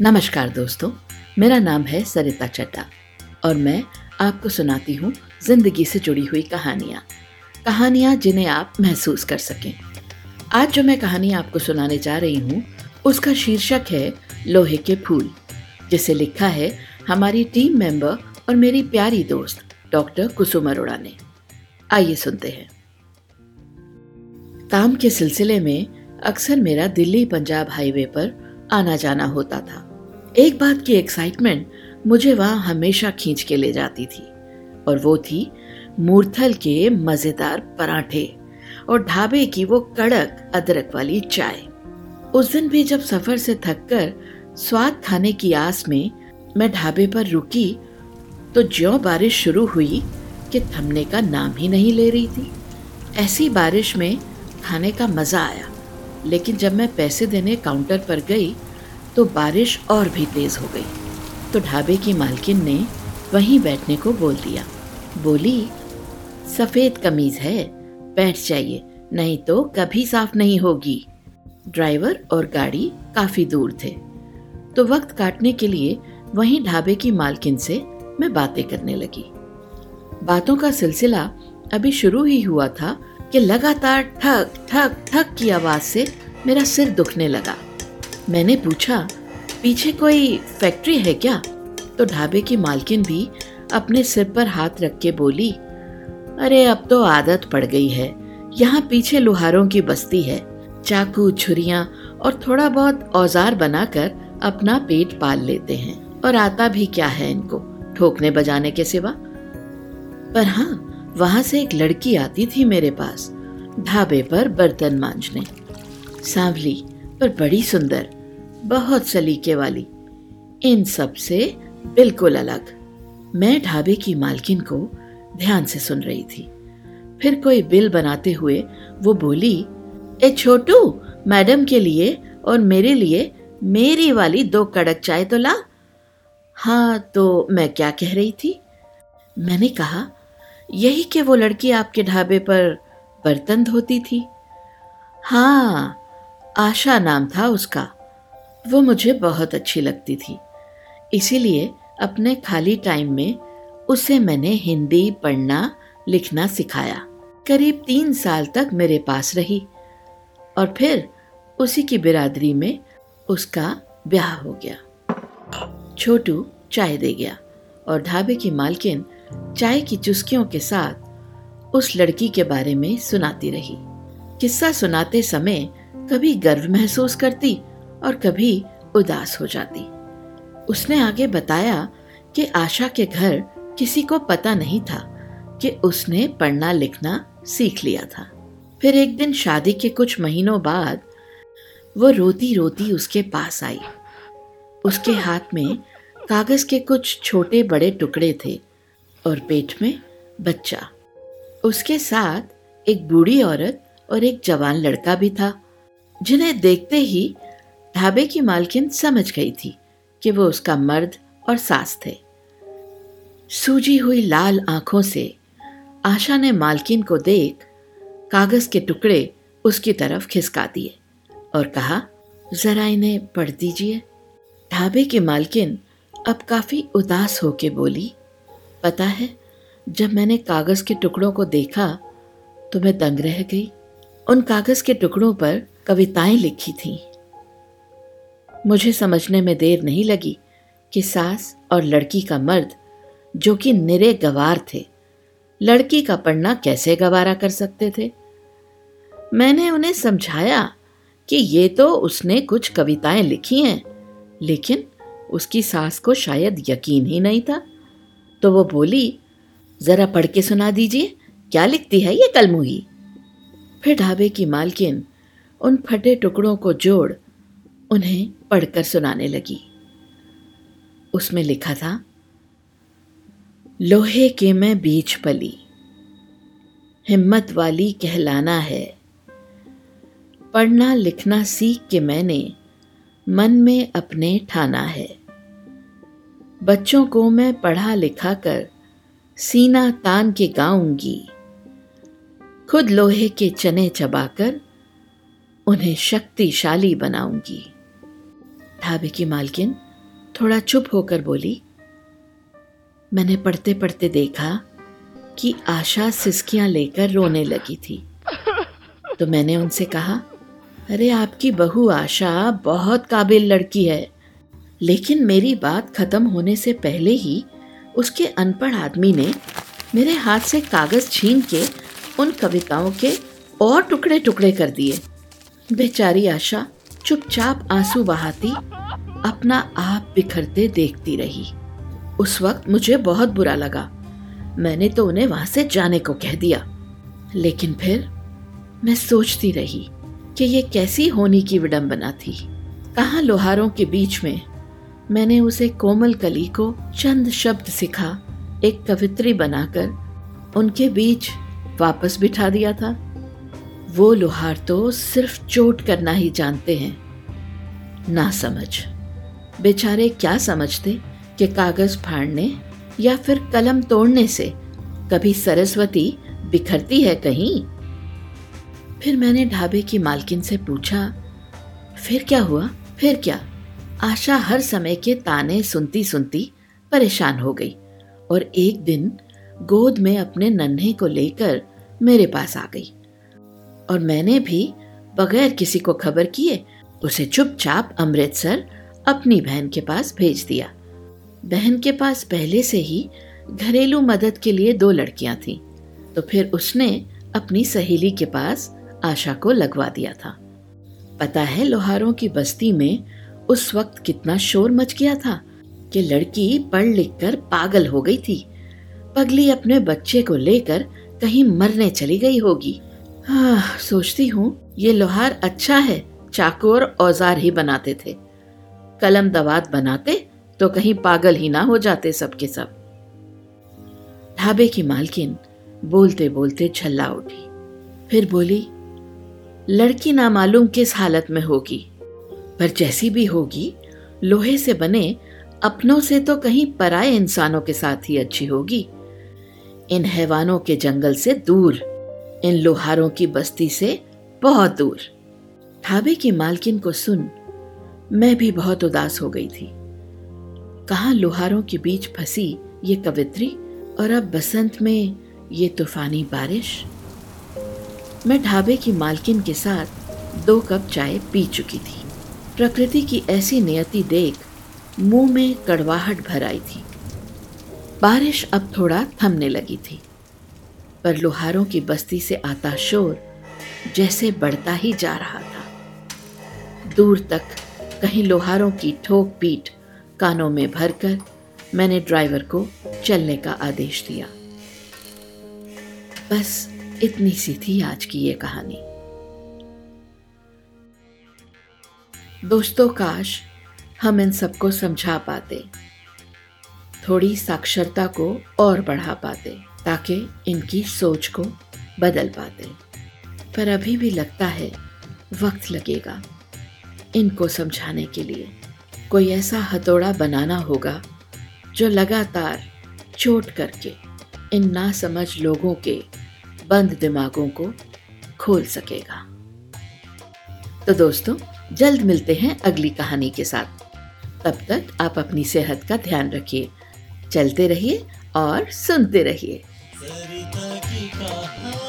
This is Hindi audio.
नमस्कार दोस्तों, मेरा नाम है सरिता चड्डा और मैं आपको सुनाती हूँ ज़िंदगी से जुड़ी हुई कहानियाँ। कहानियाँ जिन्हें आप महसूस कर सकें। आज जो मैं कहानी आपको सुनाने जा रही हूँ, उसका शीर्षक है लोहे के फूल, जिसे लिखा है हमारी टीम मेंबर और मेरी प्यारी दोस्त डॉक्टर कुसुम अरोड़ा ने। आइए सुनते हैं। काम के सिलसिले में अक्सर मेरा दिल्ली पंजाब हाईवे पर आना जाना होता था। एक बात की एक्साइटमेंट मुझे वहाँ हमेशा खींच के ले जाती थी, और वो थी मूर्थल के मज़ेदार पराठे और ढाबे की वो कड़क अदरक वाली चाय। उस दिन भी जब सफ़र से थककर स्वाद खाने की आस में मैं ढाबे पर रुकी तो ज्यो बारिश शुरू हुई कि थमने का नाम ही नहीं ले रही थी। ऐसी बारिश में खाने का मज़ा आया, लेकिन जब मैं पैसे देने काउंटर पर गई तो बारिश और भी तेज़ हो गई। तो ढाबे की मालकिन ने वहीं बैठने को बोल दिया। बोली, सफ़ेद कमीज़ है, बैठ जाइए, नहीं तो कभी साफ़ नहीं होगी। ड्राइवर और गाड़ी काफ़ी दूर थे। तो वक्त काटने के लिए वहीं ढाबे की मालकिन से मैं बातें करने लगी। बातों का सिलसिला अभी शुरू ही हुआ था कि लगातार ठक ठक ठक की आवाज़ से मेरा सिर दुखने लगा। मैंने पूछा, पीछे कोई फैक्ट्री है क्या? तो ढाबे की मालकिन भी अपने सिर पर हाथ रख के बोली, अरे, अब तो आदत पड़ गई है। यहाँ पीछे लोहारों की बस्ती है। चाकू, छुरियाँ और थोड़ा बहुत औज़ार बनाकर अपना पेट पाल लेते हैं। और आता भी क्या है इनको, ठोकने बजाने के सिवा? पर हाँ वहाँ से एक लड़की आती थी मेरे पास, ढाबे पर बर्तन मांझने सांवली पर बड़ी सुंदर, बहुत सलीके वाली। इन सबसे बिल्कुल अलग। मैं ढाबे की मालकिन को ध्यान से सुन रही थी। फिर कोई बिल बनाते हुए वो बोली, ए छोटू, मैडम के लिए और मेरे लिए मेरी वाली दो कड़क चाय तो ला। हाँ तो मैं क्या कह रही थी? मैंने कहा, यही कि वो लड़की आपके ढाबे पर बर्तन धोती थी? हाँ आशा नाम था उसका। वो मुझे बहुत अच्छी लगती थी। इसीलिए अपने खाली टाइम में उसे मैंने हिंदी पढ़ना, लिखना सिखाया। करीब तीन साल तक मेरे पास रही और फिर उसी की बिरादरी में उसका ब्याह हो गया। छोटू चाय दे गया और ढाबे की मालकिन चाय की चुस्कियों के साथ उस लड़की के बारे में सुनाती रही। किस्सा सुनाते समय कभी गर्व महसूस करती और कभी उदास हो जाती। उसने आगे बताया कि आशा के घर किसी को पता नहीं था कि उसने पढ़ना लिखना सीख लिया था। फिर एक दिन शादी के कुछ महीनों बाद वो रोती रोती उसके पास आई। उसके हाथ में कागज़ के कुछ छोटे बड़े टुकड़े थे और पेट में बच्चा। उसके साथ एक बूढ़ी औरत और एक जवान लड़का भी था। जिन्हें देखते ही ढाबे की मालकिन समझ गई थी कि वो उसका मर्द और सास थे। सूजी हुई लाल आँखों से आशा ने मालकिन को देख कागज़ के टुकड़े उसकी तरफ़ खिसका दिए और कहा, जरा इन्हें पढ़ दीजिए। ढाबे की मालकिन अब काफ़ी उदास होके बोली, पता है, जब मैंने कागज़ के टुकड़ों को देखा तो मैं दंग रह गई। उन कागज़ के टुकड़ों पर कविताएँ लिखी थीं। मुझे समझने में देर नहीं लगी कि सास और लड़की का मर्द, जो कि निरे गवार थे, लड़की का पढ़ना कैसे गवारा कर सकते थे? मैंने उन्हें समझाया कि ये तो उसने कुछ कविताएँ लिखी हैं, लेकिन उसकी सास को शायद यकीन ही नहीं था। तो वो बोली, जरा पढ़ के सुना दीजिए, क्या लिखती है ये कलमुही फिर ढाबे की मालकिन उन फटे टुकड़ों को जोड़ उन्हें पढ़कर सुनाने लगी। उसमें लिखा था, लोहे के मैं बीच पली, हिम्मत वाली कहलाना है। पढ़ना लिखना सीख के मैंने मन में अपने ठाना है। बच्चों को मैं पढ़ा लिखा कर सीना तान के गाऊँगी। खुद लोहे के चने चबाकर उन्हें शक्तिशाली बनाऊँगी। ढाबे की मालकिन थोड़ा चुप होकर बोली मैंने पढ़ते पढ़ते देखा कि आशा सिसकियाँ लेकर रोने लगी थी। तो मैंने उनसे कहा अरे आपकी बहू आशा बहुत काबिल लड़की है। लेकिन मेरी बात खत्म होने से पहले ही उसके अनपढ़ आदमी ने मेरे हाथ से कागज़ छीन के उन कविताओं के और टुकड़े टुकड़े कर दिए। बेचारी आशा चुपचाप आँसू बहाती अपना आप बिखरते देखती रही। उस वक्त मुझे बहुत बुरा लगा। मैंने तो उन्हें वहाँ से जाने को कह दिया। लेकिन फिर मैं सोचती रही कि ये कैसी होने की विडंबना थी। कहा लोहारों के बीच में मैंने उसे कोमल कली को चंद शब्द सिखा, एक कवित्री बनाकर उनके बीच वापस बिठा दिया था। वो लोहार तो सिर्फ़ चोट करना ही जानते हैं। ना समझ। बेचारे क्या समझते कि कागज़ फाड़ने या फिर कलम तोड़ने से कभी सरस्वती बिखरती है कहीं? फिर मैंने ढाबे की मालकिन से पूछा, फिर क्या हुआ? फिर क्या? आशा हर समय के ताने सुनती सुनती परेशान हो गई और एक दिन गोद में अपने नन्हे को लेकर मेरे पास आ गई। और मैंने भी, बगैर किसी को खबर किए, उसे चुपचाप अमृतसर अपनी बहन के पास भेज दिया। बहन के पास पहले से ही घरेलू मदद के लिए दो लड़कियाँ थीं तो फिर उसने अपनी सहेली के पास आशा को लगवा दिया था। पता है लोहारों की बस्ती में उस वक्त कितना शोर मच गया था कि लड़की पढ़ लिख कर पागल हो गई थी। पगली अपने बच्चे को लेकर कहीं मरने चली गई होगी। हाँ सोचती हूँ, ये लोहार अच्छा है चाकू और औज़ार ही बनाते थे। कलम दवात बनाते तो कहीं पागल ही ना हो जाते सबके सब। ढाबे की मालकिन बोलते बोलते छल्ला उठी। फिर बोली, लड़की ना मालूम किस हालत में होगी? पर जैसी भी होगी, लोहे से बने अपनों से तो कहीं पराए इंसानों के साथ ही अच्छी होगी। इन हैवानों के जंगल से दूर इन लोहारों की बस्ती से बहुत दूर। ढाबे की मालकिन को सुन मैं भी बहुत उदास हो गई थी। कहा लोहारों के बीच फंसी ये कवित्री और अब बसंत में ये तूफानी बारिश? मैं ढाबे की मालकिन के साथ दो कप चाय पी चुकी थी। प्रकृति की ऐसी नियति देख मुँह में कड़वाहट भर आई थी। बारिश अब थोड़ा थमने लगी थी। पर लोहारों की बस्ती से आता शोर जैसे बढ़ता ही जा रहा था। दूर तक कहीं लोहारों की ठोक पीट कानों में भरकर मैंने ड्राइवर को चलने का आदेश दिया। बस इतनी सी थी आज की ये कहानी। दोस्तों, काश हम इन सबको समझा पाते, थोड़ी साक्षरता को और बढ़ा पाते। ताकि इनकी सोच को बदल पाते। पर अभी भी लगता है, वक्त लगेगा। इनको समझाने के लिए कोई ऐसा हथौड़ा बनाना होगा, जो लगातार चोट करके इन नासमझ लोगों के बंद दिमागों को खोल सकेगा। तो दोस्तों, जल्द मिलते हैं अगली कहानी के साथ। तब तक आप अपनी सेहत का ध्यान रखिए, चलते रहिए और सुनते रहिए। सरिता की कहा